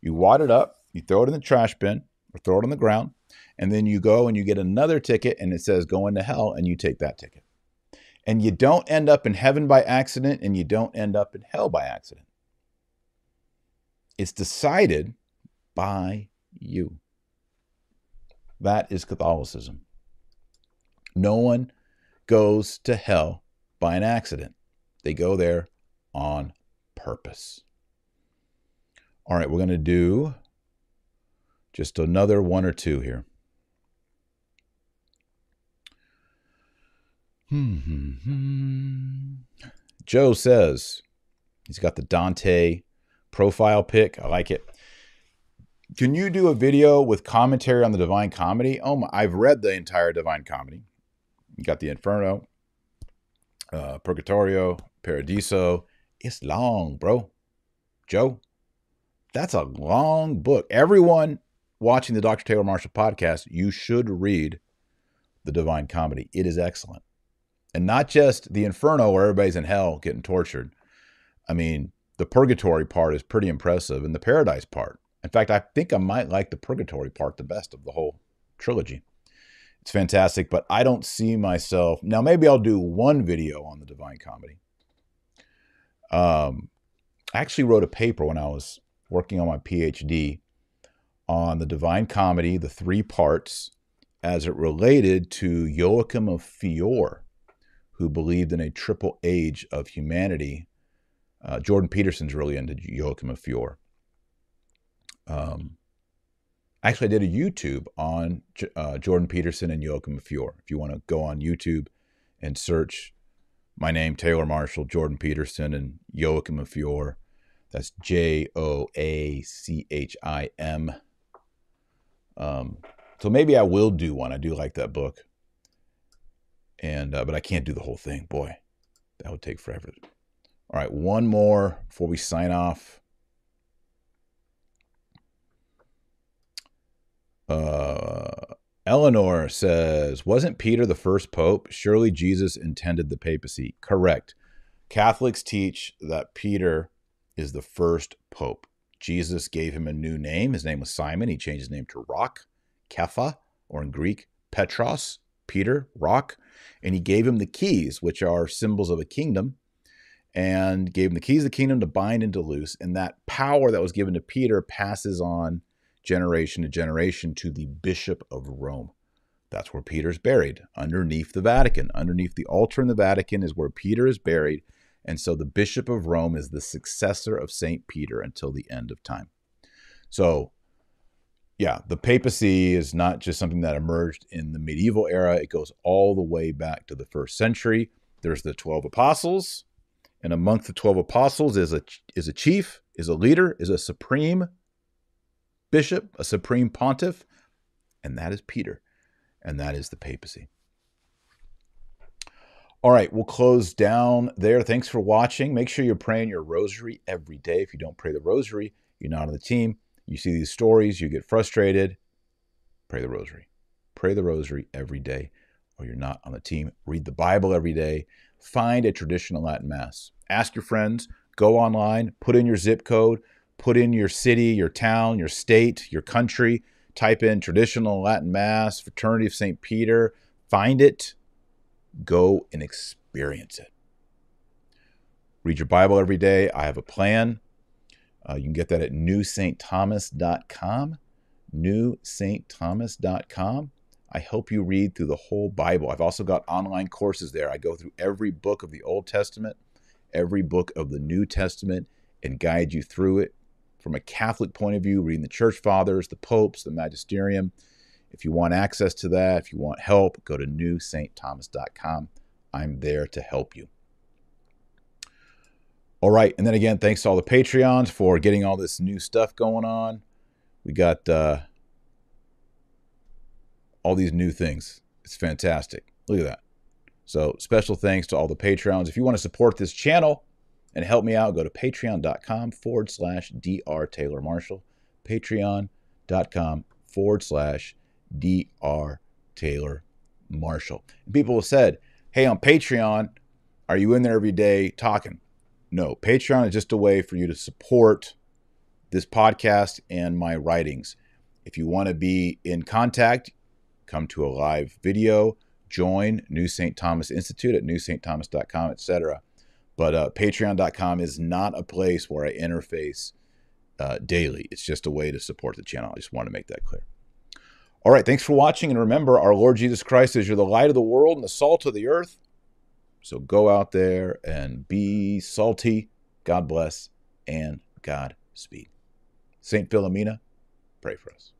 you wad it up, you throw it in the trash bin or throw it on the ground, and then you go and you get another ticket and it says go into hell and you take that ticket. And you don't end up in heaven by accident and you don't end up in hell by accident. It's decided by you. That is Catholicism. No one goes to hell by an accident. They go there on purpose. All right, we're going to do just another one or two here. Joe says he's got the Dante profile pic. I like it. Can you do a video with commentary on the Divine Comedy? Oh, my, I've read the entire Divine Comedy. You got the Inferno, uh, Purgatorio, Paradiso. It's long, bro. Joe, that's a long book. Everyone watching the Dr. Taylor Marshall podcast, you should read the Divine Comedy. It is excellent. And not just the Inferno where everybody's in hell getting tortured. I mean, the purgatory part is pretty impressive and the paradise part. In fact, I think I might like the purgatory part the best of the whole trilogy. It's fantastic, but I don't see myself. Now, maybe I'll do one video on the Divine Comedy. Um, I actually wrote a paper when I was working on my PhD on the Divine Comedy, the three parts, as it related to Joachim of Fiore, who believed in a triple age of humanity. Uh, Jordan Peterson's really into Joachim of Fiore. Um, actually, I did a YouTube on uh, Jordan Peterson and Joachim of Fiore. If you want to go on YouTube and search my name, Taylor Marshall, Jordan Peterson, and Joachim of Fiore, that's J O A C H I M. Um, so maybe I will do one. I do like that book, and uh, but I can't do the whole thing. Boy, that would take forever. All right, one more before we sign off. Uh, Eleanor says, Wasn't Peter the first pope? Surely Jesus intended the papacy. Correct. Catholics teach that Peter is the first pope. Jesus gave him a new name. His name was Simon. He changed his name to Rock, Kepha, or in Greek, Petros, Peter, Rock. And he gave him the keys, which are symbols of a kingdom, and gave him the keys of the kingdom to bind and to loose. And that power that was given to Peter passes on generation to generation to the Bishop of Rome. That's where Peter's buried, underneath the Vatican. Underneath the altar in the Vatican is where Peter is buried and so the Bishop of Rome is the successor of St. Peter until the end of time. So, yeah, the papacy is not just something that emerged in the medieval era, it goes all the way back to the first century. There's the 12 apostles, and amongst the 12 apostles is a, is a chief, is a leader, is a supreme bishop, a supreme pontiff, and that is Peter, and that is the papacy. All right, we'll close down there. Thanks for watching. Make sure you're praying your rosary every day. If you don't pray the rosary, you're not on the team. You see these stories, you get frustrated. Pray the rosary. Pray the rosary every day, or you're not on the team. Read the Bible every day. Find a traditional Latin Mass. Ask your friends. Go online. Put in your zip code. Put in your city, your town, your state, your country. Type in traditional Latin Mass, Fraternity of St. Peter. Find it Go and experience it. Read your Bible every day. I have a plan. Uh, you can get that at newsaintthomas.com. Newsaintthomas.com. I help you read through the whole Bible. I've also got online courses there. I go through every book of the Old Testament, every book of the New Testament, and guide you through it from a Catholic point of view, reading the church fathers, the popes, the magisterium. If you want access to that, if you want help, go to newsaintthomas.com. I'm there to help you. All right. And then again, thanks to all the Patreons for getting all this new stuff going on. We got uh, all these new things. It's fantastic. Look at that. So, special thanks to all the Patreons. If you want to support this channel and help me out, go to patreon.com forward slash Dr. Taylor Marshall. Patreon.com forward slash Dr. Taylor Marshall. And people have said, hey, on Patreon, are you in there every day talking? No, Patreon is just a way for you to support this podcast and my writings. If you want to be in contact, come to a live video, join New St. Thomas Institute at newsaintthomas.com, etc. But uh, patreon.com is not a place where I interface uh, daily. It's just a way to support the channel. I just want to make that clear. All right, thanks for watching. And remember, our Lord Jesus Christ is you're the light of the world and the salt of the earth. So go out there and be salty. God bless and God speed. St. Philomena, pray for us.